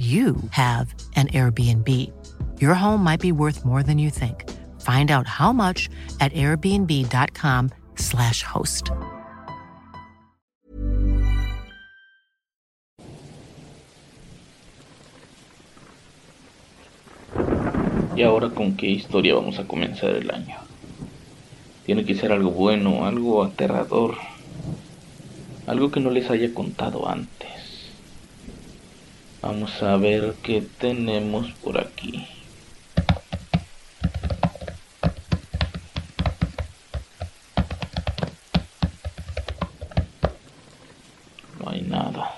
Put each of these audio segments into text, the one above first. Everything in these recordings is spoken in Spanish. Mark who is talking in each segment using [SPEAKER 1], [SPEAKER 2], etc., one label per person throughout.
[SPEAKER 1] you have an Airbnb. Your home might be worth more than you think. Find out how much at airbnb.com/slash host.
[SPEAKER 2] ¿Y ahora con qué historia vamos a comenzar el año? Tiene que ser algo bueno, algo aterrador, algo que no les haya contado antes. Vamos a ver qué tenemos por aquí. No hay nada.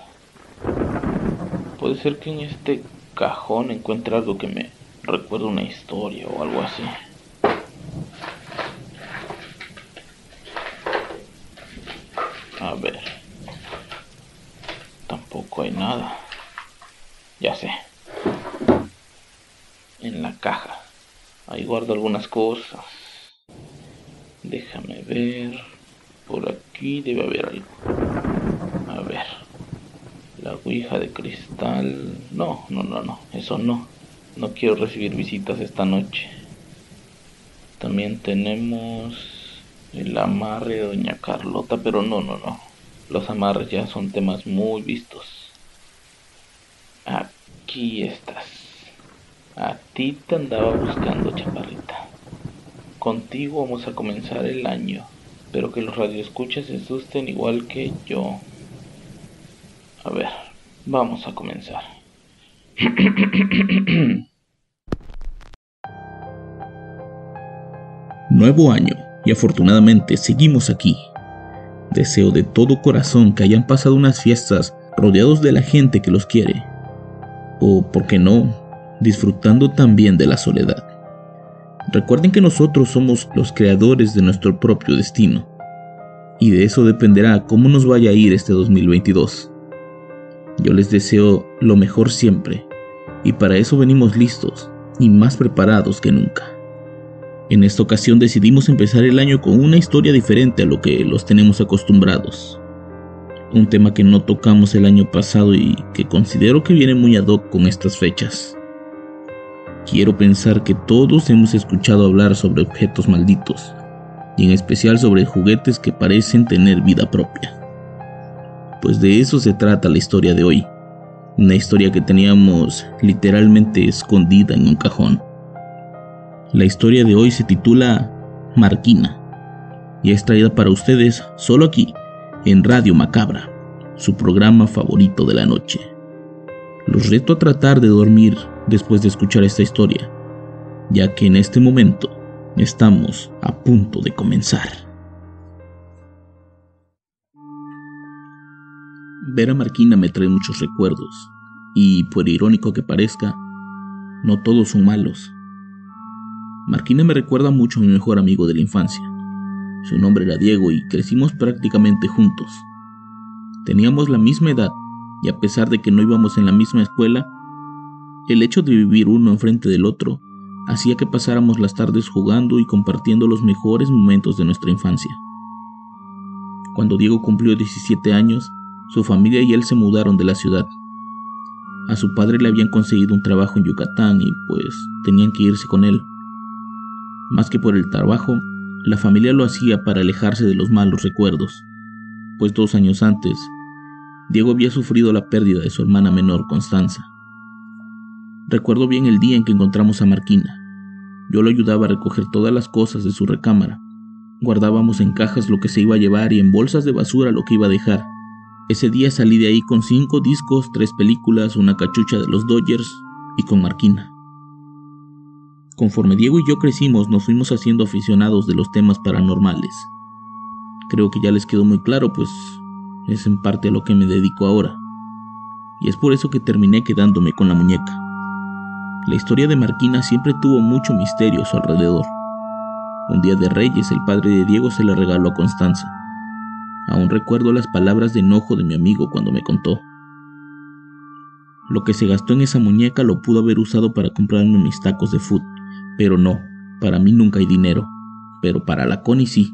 [SPEAKER 2] Puede ser que en este cajón encuentre algo que me recuerde una historia o algo así. A ver. Tampoco hay nada. Ya sé. En la caja. Ahí guardo algunas cosas. Déjame ver. Por aquí debe haber algo. A ver. La ouija de cristal. No, no, no, no. Eso no. No quiero recibir visitas esta noche. También tenemos el amarre de Doña Carlota, pero no, no, no. Los amarres ya son temas muy vistos. Aquí estás. A ti te andaba buscando, chaparrita. Contigo vamos a comenzar el año. Espero que los radioescuchas se asusten igual que yo. A ver, vamos a comenzar.
[SPEAKER 3] Nuevo año y afortunadamente seguimos aquí. Deseo de todo corazón que hayan pasado unas fiestas rodeados de la gente que los quiere o, por qué no, disfrutando también de la soledad. Recuerden que nosotros somos los creadores de nuestro propio destino, y de eso dependerá cómo nos vaya a ir este 2022. Yo les deseo lo mejor siempre, y para eso venimos listos y más preparados que nunca. En esta ocasión decidimos empezar el año con una historia diferente a lo que los tenemos acostumbrados un tema que no tocamos el año pasado y que considero que viene muy ad hoc con estas fechas. Quiero pensar que todos hemos escuchado hablar sobre objetos malditos, y en especial sobre juguetes que parecen tener vida propia. Pues de eso se trata la historia de hoy, una historia que teníamos literalmente escondida en un cajón. La historia de hoy se titula Marquina y es traída para ustedes solo aquí, en Radio Macabra, su programa favorito de la noche. Los reto a tratar de dormir después de escuchar esta historia, ya que en este momento estamos a punto de comenzar. Ver a Marquina me trae muchos recuerdos, y por irónico que parezca, no todos son malos. Marquina me recuerda mucho a mi mejor amigo de la infancia, su nombre era Diego y crecimos prácticamente juntos. Teníamos la misma edad y a pesar de que no íbamos en la misma escuela, el hecho de vivir uno enfrente del otro hacía que pasáramos las tardes jugando y compartiendo los mejores momentos de nuestra infancia. Cuando Diego cumplió 17 años, su familia y él se mudaron de la ciudad. A su padre le habían conseguido un trabajo en Yucatán y pues tenían que irse con él. Más que por el trabajo, la familia lo hacía para alejarse de los malos recuerdos, pues dos años antes, Diego había sufrido la pérdida de su hermana menor, Constanza. Recuerdo bien el día en que encontramos a Marquina. Yo lo ayudaba a recoger todas las cosas de su recámara. Guardábamos en cajas lo que se iba a llevar y en bolsas de basura lo que iba a dejar. Ese día salí de ahí con cinco discos, tres películas, una cachucha de los Dodgers y con Marquina. Conforme Diego y yo crecimos, nos fuimos haciendo aficionados de los temas paranormales. Creo que ya les quedó muy claro, pues es en parte a lo que me dedico ahora. Y es por eso que terminé quedándome con la muñeca. La historia de Marquina siempre tuvo mucho misterio a su alrededor. Un día de Reyes, el padre de Diego se la regaló a Constanza. Aún recuerdo las palabras de enojo de mi amigo cuando me contó. Lo que se gastó en esa muñeca lo pudo haber usado para comprarme mis tacos de food, pero no, para mí nunca hay dinero, pero para la Connie sí.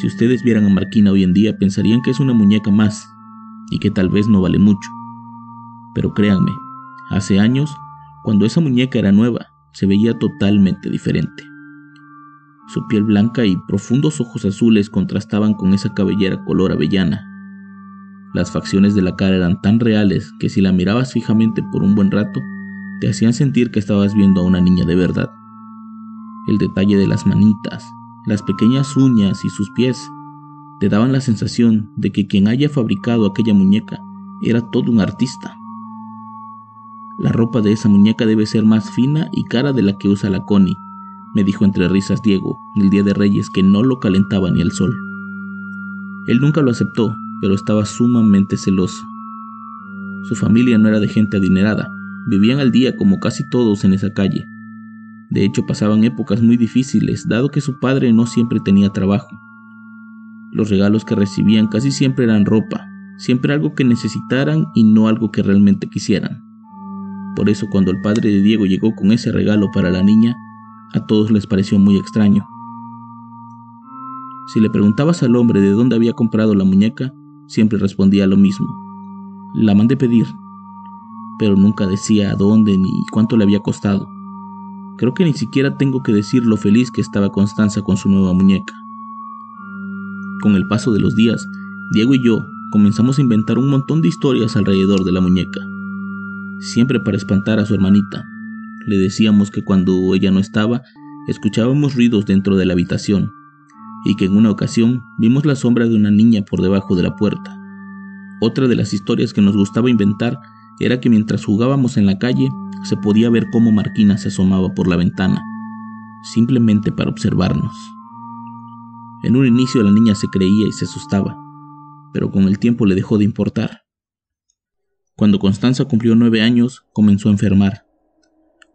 [SPEAKER 3] Si ustedes vieran a Marquina hoy en día pensarían que es una muñeca más y que tal vez no vale mucho. Pero créanme, hace años, cuando esa muñeca era nueva, se veía totalmente diferente. Su piel blanca y profundos ojos azules contrastaban con esa cabellera color avellana. Las facciones de la cara eran tan reales que si la mirabas fijamente por un buen rato, te hacían sentir que estabas viendo a una niña de verdad. El detalle de las manitas, las pequeñas uñas y sus pies te daban la sensación de que quien haya fabricado aquella muñeca era todo un artista. La ropa de esa muñeca debe ser más fina y cara de la que usa la Connie, me dijo entre risas Diego el día de Reyes que no lo calentaba ni el sol. Él nunca lo aceptó, pero estaba sumamente celoso. Su familia no era de gente adinerada, vivían al día como casi todos en esa calle. De hecho, pasaban épocas muy difíciles, dado que su padre no siempre tenía trabajo. Los regalos que recibían casi siempre eran ropa, siempre algo que necesitaran y no algo que realmente quisieran. Por eso cuando el padre de Diego llegó con ese regalo para la niña, a todos les pareció muy extraño. Si le preguntabas al hombre de dónde había comprado la muñeca, siempre respondía lo mismo. La mandé pedir, pero nunca decía a dónde ni cuánto le había costado. Creo que ni siquiera tengo que decir lo feliz que estaba Constanza con su nueva muñeca. Con el paso de los días, Diego y yo comenzamos a inventar un montón de historias alrededor de la muñeca, siempre para espantar a su hermanita, le decíamos que cuando ella no estaba, escuchábamos ruidos dentro de la habitación, y que en una ocasión vimos la sombra de una niña por debajo de la puerta. Otra de las historias que nos gustaba inventar era que mientras jugábamos en la calle se podía ver cómo Marquina se asomaba por la ventana, simplemente para observarnos. En un inicio la niña se creía y se asustaba, pero con el tiempo le dejó de importar. Cuando Constanza cumplió nueve años, comenzó a enfermar.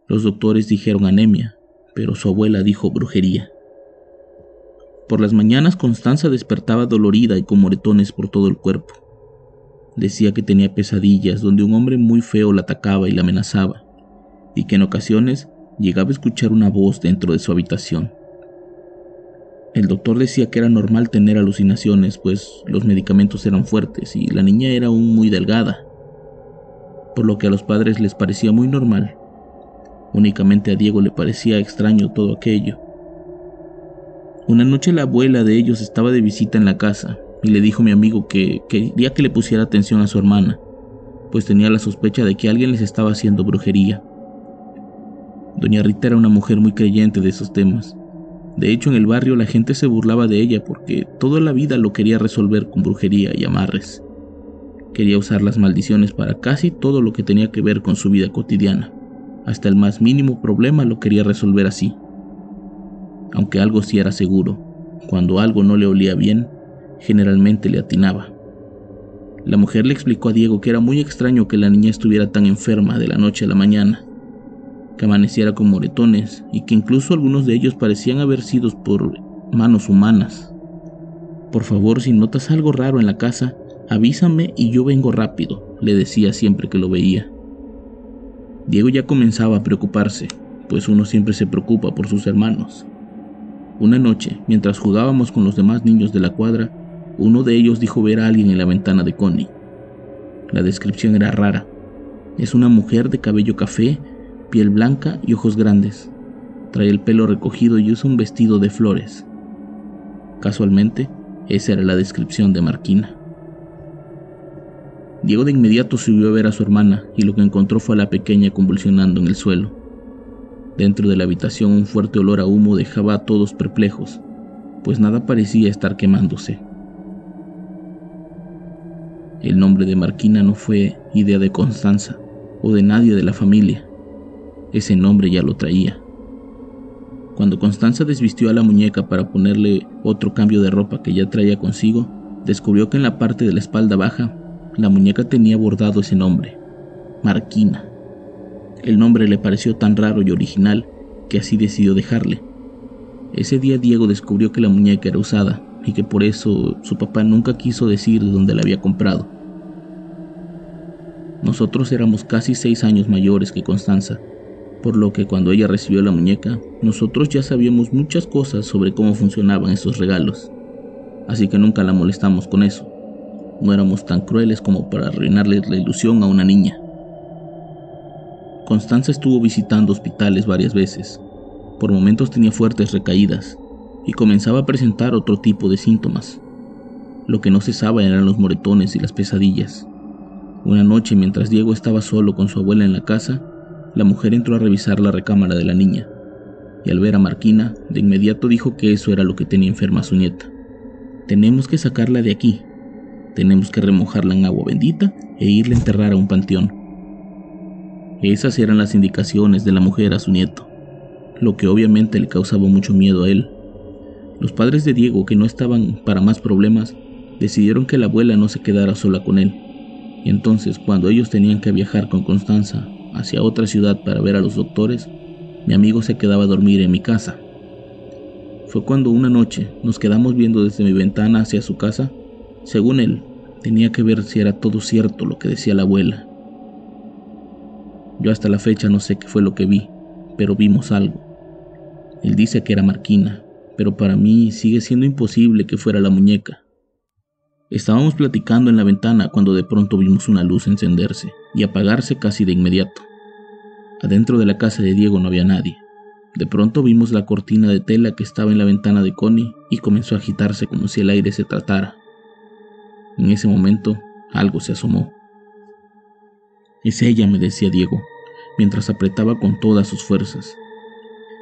[SPEAKER 3] Los doctores dijeron anemia, pero su abuela dijo brujería. Por las mañanas Constanza despertaba dolorida y con moretones por todo el cuerpo. Decía que tenía pesadillas donde un hombre muy feo la atacaba y la amenazaba, y que en ocasiones llegaba a escuchar una voz dentro de su habitación. El doctor decía que era normal tener alucinaciones, pues los medicamentos eran fuertes y la niña era aún muy delgada, por lo que a los padres les parecía muy normal Únicamente a Diego le parecía extraño todo aquello. Una noche la abuela de ellos estaba de visita en la casa y le dijo a mi amigo que quería que le pusiera atención a su hermana, pues tenía la sospecha de que alguien les estaba haciendo brujería. Doña Rita era una mujer muy creyente de esos temas. De hecho, en el barrio la gente se burlaba de ella porque toda la vida lo quería resolver con brujería y amarres. Quería usar las maldiciones para casi todo lo que tenía que ver con su vida cotidiana. Hasta el más mínimo problema lo quería resolver así. Aunque algo sí era seguro, cuando algo no le olía bien, generalmente le atinaba. La mujer le explicó a Diego que era muy extraño que la niña estuviera tan enferma de la noche a la mañana, que amaneciera con moretones y que incluso algunos de ellos parecían haber sido por manos humanas. Por favor, si notas algo raro en la casa, avísame y yo vengo rápido, le decía siempre que lo veía. Diego ya comenzaba a preocuparse, pues uno siempre se preocupa por sus hermanos. Una noche, mientras jugábamos con los demás niños de la cuadra, uno de ellos dijo ver a alguien en la ventana de Connie. La descripción era rara. Es una mujer de cabello café, piel blanca y ojos grandes. Trae el pelo recogido y usa un vestido de flores. Casualmente, esa era la descripción de Marquina. Diego de inmediato subió a ver a su hermana y lo que encontró fue a la pequeña convulsionando en el suelo. Dentro de la habitación un fuerte olor a humo dejaba a todos perplejos, pues nada parecía estar quemándose. El nombre de Marquina no fue idea de Constanza o de nadie de la familia. Ese nombre ya lo traía. Cuando Constanza desvistió a la muñeca para ponerle otro cambio de ropa que ya traía consigo, descubrió que en la parte de la espalda baja la muñeca tenía bordado ese nombre, Marquina. El nombre le pareció tan raro y original que así decidió dejarle. Ese día Diego descubrió que la muñeca era usada y que por eso su papá nunca quiso decir de dónde la había comprado. Nosotros éramos casi seis años mayores que Constanza, por lo que cuando ella recibió la muñeca, nosotros ya sabíamos muchas cosas sobre cómo funcionaban esos regalos, así que nunca la molestamos con eso. No éramos tan crueles como para arruinarle la ilusión a una niña. Constanza estuvo visitando hospitales varias veces. Por momentos tenía fuertes recaídas y comenzaba a presentar otro tipo de síntomas. Lo que no cesaba eran los moretones y las pesadillas. Una noche, mientras Diego estaba solo con su abuela en la casa, la mujer entró a revisar la recámara de la niña, y al ver a Marquina, de inmediato dijo que eso era lo que tenía enferma su nieta. Tenemos que sacarla de aquí. Tenemos que remojarla en agua bendita e irla a enterrar a un panteón. Esas eran las indicaciones de la mujer a su nieto, lo que obviamente le causaba mucho miedo a él. Los padres de Diego, que no estaban para más problemas, decidieron que la abuela no se quedara sola con él. Y entonces, cuando ellos tenían que viajar con Constanza hacia otra ciudad para ver a los doctores, mi amigo se quedaba a dormir en mi casa. Fue cuando una noche nos quedamos viendo desde mi ventana hacia su casa. Según él, tenía que ver si era todo cierto lo que decía la abuela. Yo hasta la fecha no sé qué fue lo que vi, pero vimos algo. Él dice que era Marquina, pero para mí sigue siendo imposible que fuera la muñeca. Estábamos platicando en la ventana cuando de pronto vimos una luz encenderse y apagarse casi de inmediato. Adentro de la casa de Diego no había nadie. De pronto vimos la cortina de tela que estaba en la ventana de Connie y comenzó a agitarse como si el aire se tratara. En ese momento algo se asomó. Es ella, me decía Diego mientras apretaba con todas sus fuerzas.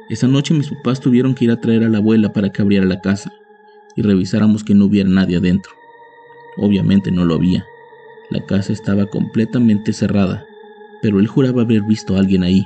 [SPEAKER 3] Esa noche mis papás tuvieron que ir a traer a la abuela para que abriera la casa y revisáramos que no hubiera nadie adentro. Obviamente no lo había. La casa estaba completamente cerrada, pero él juraba haber visto a alguien ahí.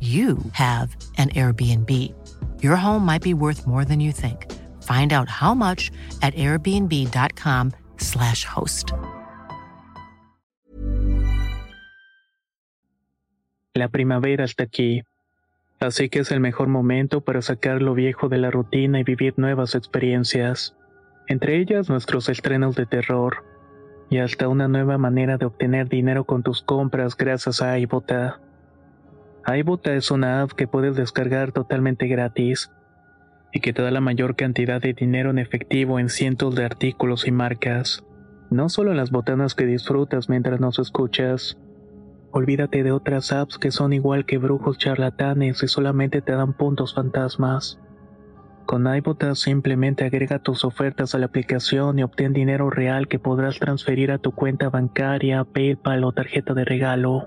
[SPEAKER 1] you have an Airbnb. Your home might be worth more than you think. Find out how much at airbnb.com/slash host.
[SPEAKER 4] La primavera está aquí, así que es el mejor momento para sacar lo viejo de la rutina y vivir nuevas experiencias, entre ellas nuestros estrenos de terror y hasta una nueva manera de obtener dinero con tus compras gracias a iBota iBota es una app que puedes descargar totalmente gratis y que te da la mayor cantidad de dinero en efectivo en cientos de artículos y marcas. No solo las botanas que disfrutas mientras nos escuchas. Olvídate de otras apps que son igual que brujos charlatanes y solamente te dan puntos fantasmas. Con iBota simplemente agrega tus ofertas a la aplicación y obtén dinero real que podrás transferir a tu cuenta bancaria, PayPal o tarjeta de regalo.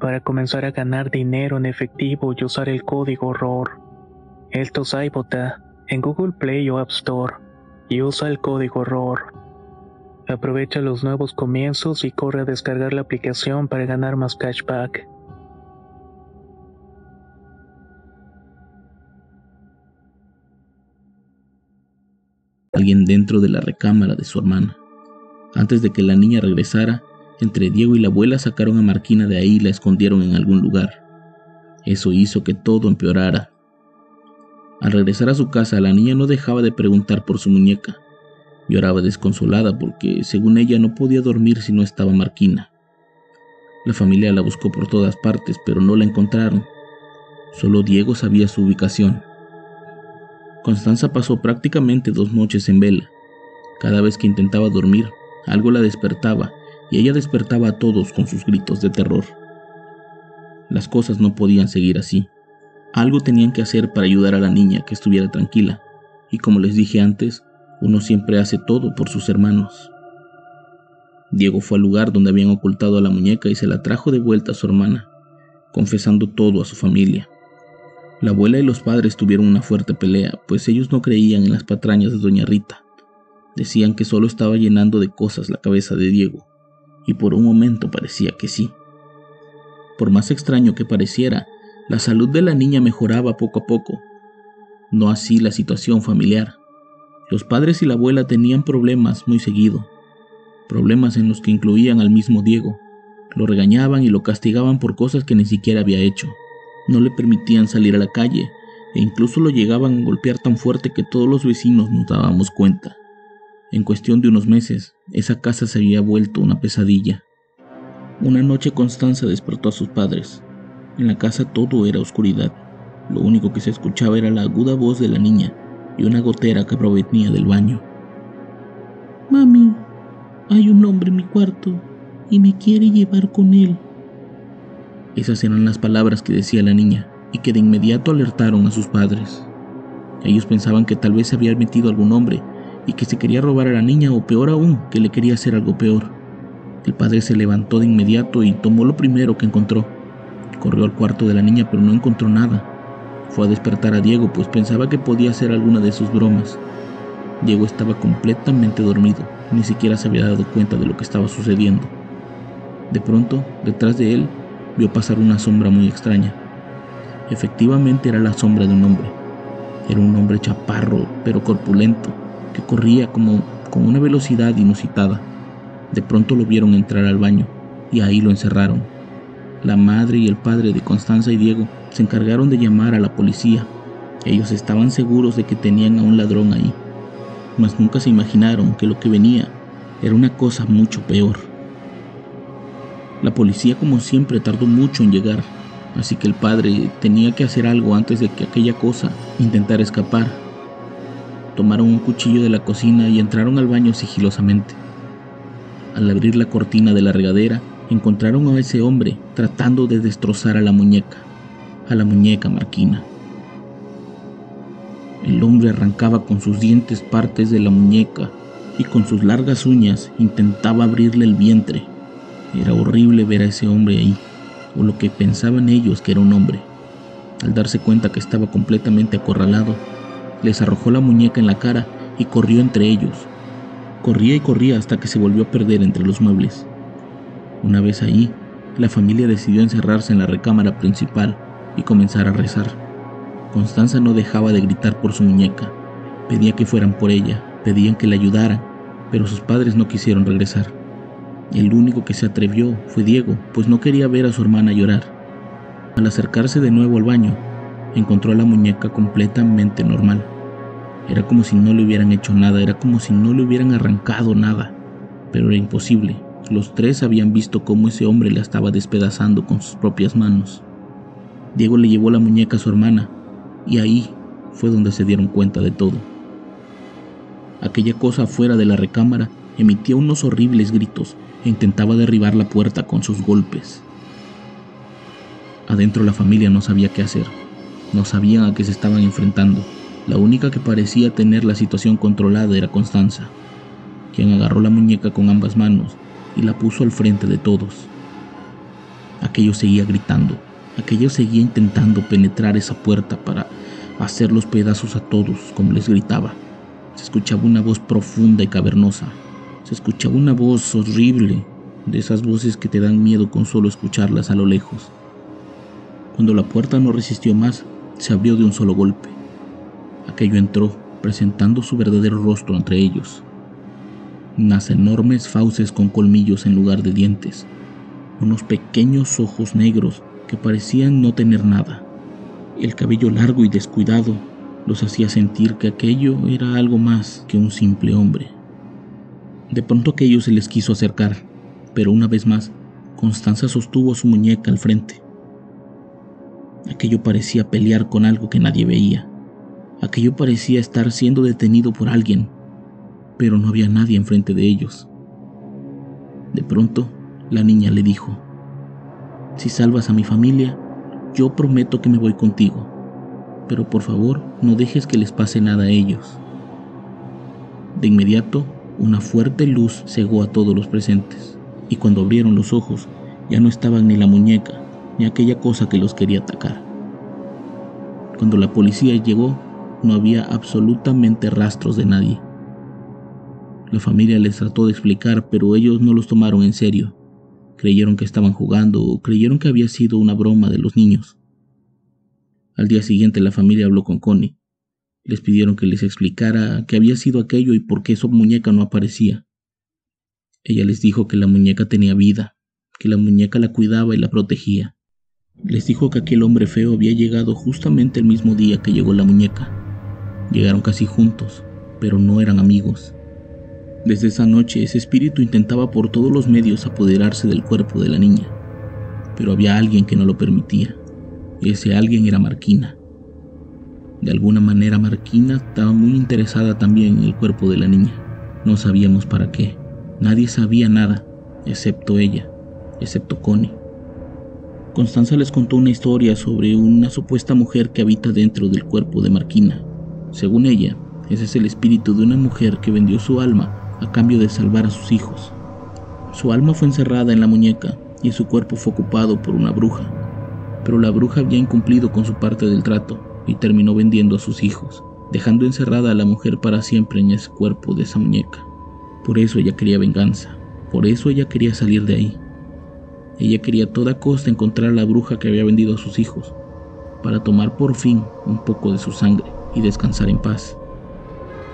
[SPEAKER 4] para comenzar a ganar dinero en efectivo y usar el código ROR. Esto es iBota en Google Play o App Store y usa el código ROR. Aprovecha los nuevos comienzos y corre a descargar la aplicación para ganar más cashback.
[SPEAKER 3] Alguien dentro de la recámara de su hermana. Antes de que la niña regresara, entre Diego y la abuela sacaron a Marquina de ahí y la escondieron en algún lugar. Eso hizo que todo empeorara. Al regresar a su casa, la niña no dejaba de preguntar por su muñeca. Lloraba desconsolada porque, según ella, no podía dormir si no estaba Marquina. La familia la buscó por todas partes, pero no la encontraron. Solo Diego sabía su ubicación. Constanza pasó prácticamente dos noches en vela. Cada vez que intentaba dormir, algo la despertaba y ella despertaba a todos con sus gritos de terror. Las cosas no podían seguir así. Algo tenían que hacer para ayudar a la niña que estuviera tranquila, y como les dije antes, uno siempre hace todo por sus hermanos. Diego fue al lugar donde habían ocultado a la muñeca y se la trajo de vuelta a su hermana, confesando todo a su familia. La abuela y los padres tuvieron una fuerte pelea, pues ellos no creían en las patrañas de doña Rita. Decían que solo estaba llenando de cosas la cabeza de Diego, y por un momento parecía que sí. Por más extraño que pareciera, la salud de la niña mejoraba poco a poco. No así la situación familiar. Los padres y la abuela tenían problemas muy seguido, problemas en los que incluían al mismo Diego. Lo regañaban y lo castigaban por cosas que ni siquiera había hecho. No le permitían salir a la calle e incluso lo llegaban a golpear tan fuerte que todos los vecinos nos dábamos cuenta. En cuestión de unos meses, esa casa se había vuelto una pesadilla. Una noche Constanza despertó a sus padres. En la casa todo era oscuridad. Lo único que se escuchaba era la aguda voz de la niña y una gotera que provenía del baño. Mami, hay un hombre en mi cuarto y me quiere llevar con él. Esas eran las palabras que decía la niña y que de inmediato alertaron a sus padres. Ellos pensaban que tal vez se había metido algún hombre y que se quería robar a la niña o peor aún, que le quería hacer algo peor. El padre se levantó de inmediato y tomó lo primero que encontró. Corrió al cuarto de la niña pero no encontró nada. Fue a despertar a Diego, pues pensaba que podía hacer alguna de sus bromas. Diego estaba completamente dormido, ni siquiera se había dado cuenta de lo que estaba sucediendo. De pronto, detrás de él, vio pasar una sombra muy extraña. Efectivamente era la sombra de un hombre. Era un hombre chaparro, pero corpulento, que corría como con una velocidad inusitada. De pronto lo vieron entrar al baño y ahí lo encerraron. La madre y el padre de Constanza y Diego se encargaron de llamar a la policía. Ellos estaban seguros de que tenían a un ladrón ahí, mas nunca se imaginaron que lo que venía era una cosa mucho peor. La policía como siempre tardó mucho en llegar, así que el padre tenía que hacer algo antes de que aquella cosa intentara escapar. Tomaron un cuchillo de la cocina y entraron al baño sigilosamente. Al abrir la cortina de la regadera, encontraron a ese hombre tratando de destrozar a la muñeca a la muñeca Marquina. El hombre arrancaba con sus dientes partes de la muñeca y con sus largas uñas intentaba abrirle el vientre. Era horrible ver a ese hombre ahí, o lo que pensaban ellos que era un hombre. Al darse cuenta que estaba completamente acorralado, les arrojó la muñeca en la cara y corrió entre ellos. Corría y corría hasta que se volvió a perder entre los muebles. Una vez ahí, la familia decidió encerrarse en la recámara principal y comenzar a rezar. Constanza no dejaba de gritar por su muñeca. Pedía que fueran por ella, pedían que la ayudaran, pero sus padres no quisieron regresar. El único que se atrevió fue Diego, pues no quería ver a su hermana llorar. Al acercarse de nuevo al baño, encontró a la muñeca completamente normal. Era como si no le hubieran hecho nada, era como si no le hubieran arrancado nada. Pero era imposible. Los tres habían visto cómo ese hombre la estaba despedazando con sus propias manos. Diego le llevó la muñeca a su hermana y ahí fue donde se dieron cuenta de todo. Aquella cosa afuera de la recámara emitía unos horribles gritos e intentaba derribar la puerta con sus golpes. Adentro la familia no sabía qué hacer, no sabían a qué se estaban enfrentando. La única que parecía tener la situación controlada era Constanza, quien agarró la muñeca con ambas manos y la puso al frente de todos. Aquello seguía gritando, Aquello seguía intentando penetrar esa puerta para hacer los pedazos a todos, como les gritaba. Se escuchaba una voz profunda y cavernosa. Se escuchaba una voz horrible, de esas voces que te dan miedo con solo escucharlas a lo lejos. Cuando la puerta no resistió más, se abrió de un solo golpe. Aquello entró, presentando su verdadero rostro entre ellos. Unas enormes fauces con colmillos en lugar de dientes, unos pequeños ojos negros que parecían no tener nada. El cabello largo y descuidado los hacía sentir que aquello era algo más que un simple hombre. De pronto aquello se les quiso acercar, pero una vez más, Constanza sostuvo su muñeca al frente. Aquello parecía pelear con algo que nadie veía. Aquello parecía estar siendo detenido por alguien, pero no había nadie enfrente de ellos. De pronto, la niña le dijo, Si salvas a mi familia, yo prometo que me voy contigo, pero por favor no dejes que les pase nada a ellos. De inmediato, una fuerte luz cegó a todos los presentes, y cuando abrieron los ojos, ya no estaban ni la muñeca, ni aquella cosa que los quería atacar. Cuando la policía llegó, no había absolutamente rastros de nadie. La familia les trató de explicar, pero ellos no los tomaron en serio. Creyeron que estaban jugando o creyeron que había sido una broma de los niños. Al día siguiente la familia habló con Connie. Les pidieron que les explicara qué había sido aquello y por qué su muñeca no aparecía. Ella les dijo que la muñeca tenía vida, que la muñeca la cuidaba y la protegía, les dijo que aquel hombre feo había llegado justamente el mismo día que llegó la muñeca. Llegaron casi juntos, pero no eran amigos. Desde esa noche ese espíritu intentaba por todos los medios apoderarse del cuerpo de la niña, pero había alguien que no lo permitía. Ese alguien era Marquina. De alguna manera Marquina estaba muy interesada también en el cuerpo de la niña. No sabíamos para qué. Nadie sabía nada, excepto ella, excepto Connie. Constanza les contó una historia sobre una supuesta mujer que habita dentro del cuerpo de Marquina. Según ella, ese es el espíritu de una mujer que vendió su alma a cambio de salvar a sus hijos. Su alma fue encerrada en la muñeca y su cuerpo fue ocupado por una bruja, pero la bruja había incumplido con su parte del trato y terminó vendiendo a sus hijos, dejando encerrada a la mujer para siempre en ese cuerpo de esa muñeca. Por eso ella quería venganza, por eso ella quería salir de ahí. Ella quería a toda costa encontrar a la bruja que había vendido a sus hijos, para tomar por fin un poco de su sangre y descansar en paz.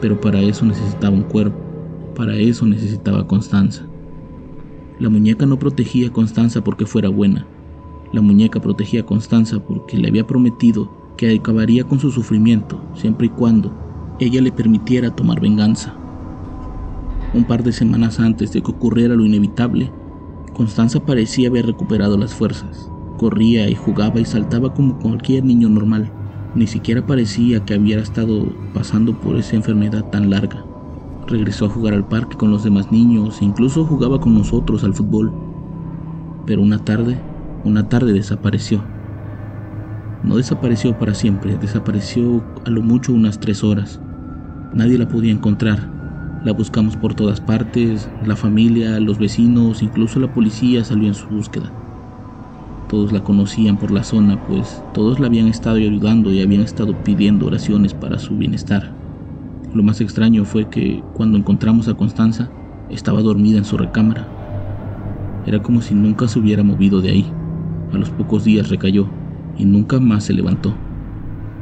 [SPEAKER 3] Pero para eso necesitaba un cuerpo, para eso necesitaba Constanza. La muñeca no protegía a Constanza porque fuera buena, la muñeca protegía a Constanza porque le había prometido que acabaría con su sufrimiento siempre y cuando ella le permitiera tomar venganza. Un par de semanas antes de que ocurriera lo inevitable, Constanza parecía haber recuperado las fuerzas. Corría y jugaba y saltaba como cualquier niño normal. Ni siquiera parecía que hubiera estado pasando por esa enfermedad tan larga. Regresó a jugar al parque con los demás niños e incluso jugaba con nosotros al fútbol. Pero una tarde, una tarde desapareció. No desapareció para siempre, desapareció a lo mucho unas tres horas. Nadie la podía encontrar la buscamos por todas partes, la familia, los vecinos, incluso la policía salió en su búsqueda. Todos la conocían por la zona, pues todos la habían estado ayudando y habían estado pidiendo oraciones para su bienestar. Lo más extraño fue que cuando encontramos a Constanza, estaba dormida en su recámara. Era como si nunca se hubiera movido de ahí. A los pocos días recayó y nunca más se levantó.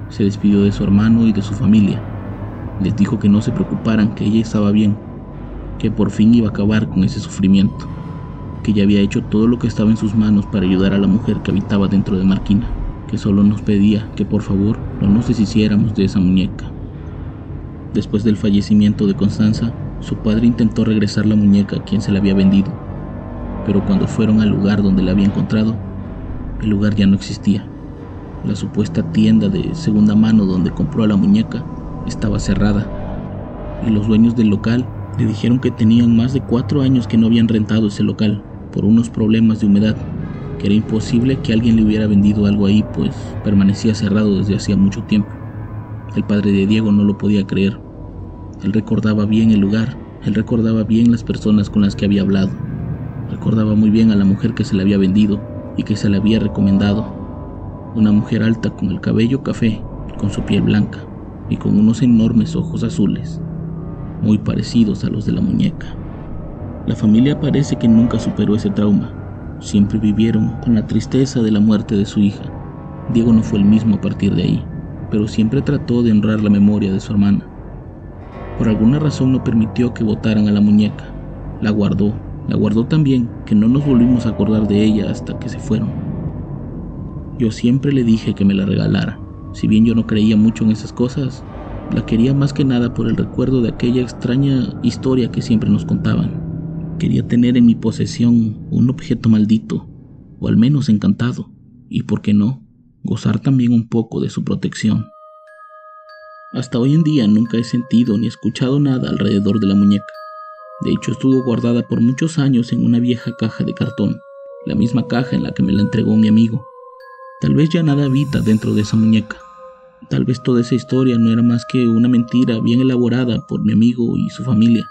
[SPEAKER 3] Se despidió de su hermano y de su familia les dijo que no se preocuparan, que ella estaba bien, que por fin iba a acabar con ese sufrimiento, que ya había hecho todo lo que estaba en sus manos para ayudar a la mujer que habitaba dentro de Marquina, que solo nos pedía que por favor no nos deshiciéramos de esa muñeca. Después del fallecimiento de Constanza, su padre intentó regresar la muñeca a quien se la había vendido, pero cuando fueron al lugar donde la había encontrado, el lugar ya no existía. La supuesta tienda de segunda mano donde compró a la muñeca estaba cerrada y los dueños del local le dijeron que tenían más de cuatro años que no habían rentado ese local por unos problemas de humedad, que era imposible que alguien le hubiera vendido algo ahí, pues permanecía cerrado desde hacía mucho tiempo. El padre de Diego no lo podía creer. Él recordaba bien el lugar, él recordaba bien las personas con las que había hablado, recordaba muy bien a la mujer que se le había vendido y que se le había recomendado, una mujer alta con el cabello café, con su piel blanca, y con unos enormes ojos azules, muy parecidos a los de la muñeca. La familia parece que nunca superó ese trauma. Siempre vivieron con la tristeza de la muerte de su hija. Diego no fue el mismo a partir de ahí, pero siempre trató de honrar la memoria de su hermana. Por alguna razón no permitió que votaran a la muñeca. La guardó, la guardó también, que no nos volvimos a acordar de ella hasta que se fueron. Yo siempre le dije que me la regalara. Si bien yo no creía mucho en esas cosas, la quería más que nada por el recuerdo de aquella extraña historia que siempre nos contaban. Quería tener en mi posesión un objeto maldito, o al menos encantado, y por qué no, gozar también un poco de su protección. Hasta hoy en día nunca he sentido ni escuchado nada alrededor de la muñeca. De hecho, estuvo guardada por muchos años en una vieja caja de cartón, la misma caja en la que me la entregó mi amigo. Tal vez ya nada habita dentro de esa muñeca. Tal vez toda esa historia no era más que una mentira bien elaborada por mi amigo y su familia,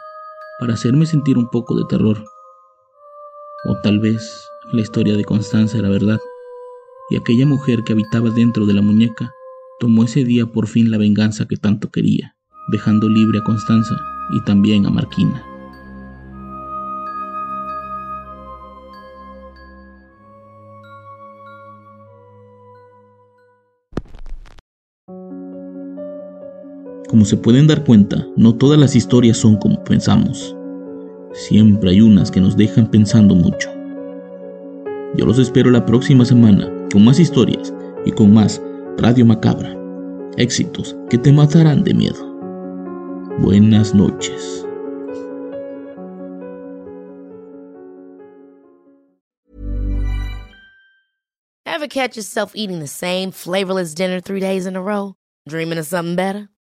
[SPEAKER 3] para hacerme sentir un poco de terror. O tal vez la historia de Constanza era verdad, y aquella mujer que habitaba dentro de la muñeca tomó ese día por fin la venganza que tanto quería, dejando libre a Constanza y también a Marquina. Como se pueden dar cuenta, no todas las historias son como pensamos. Siempre hay unas que nos dejan pensando mucho. Yo los espero la próxima semana con más historias y con más Radio Macabra. Éxitos que te matarán de miedo. Buenas noches.
[SPEAKER 5] Ever catch yourself eating the same flavorless dinner three days in a row? Dreaming of something better?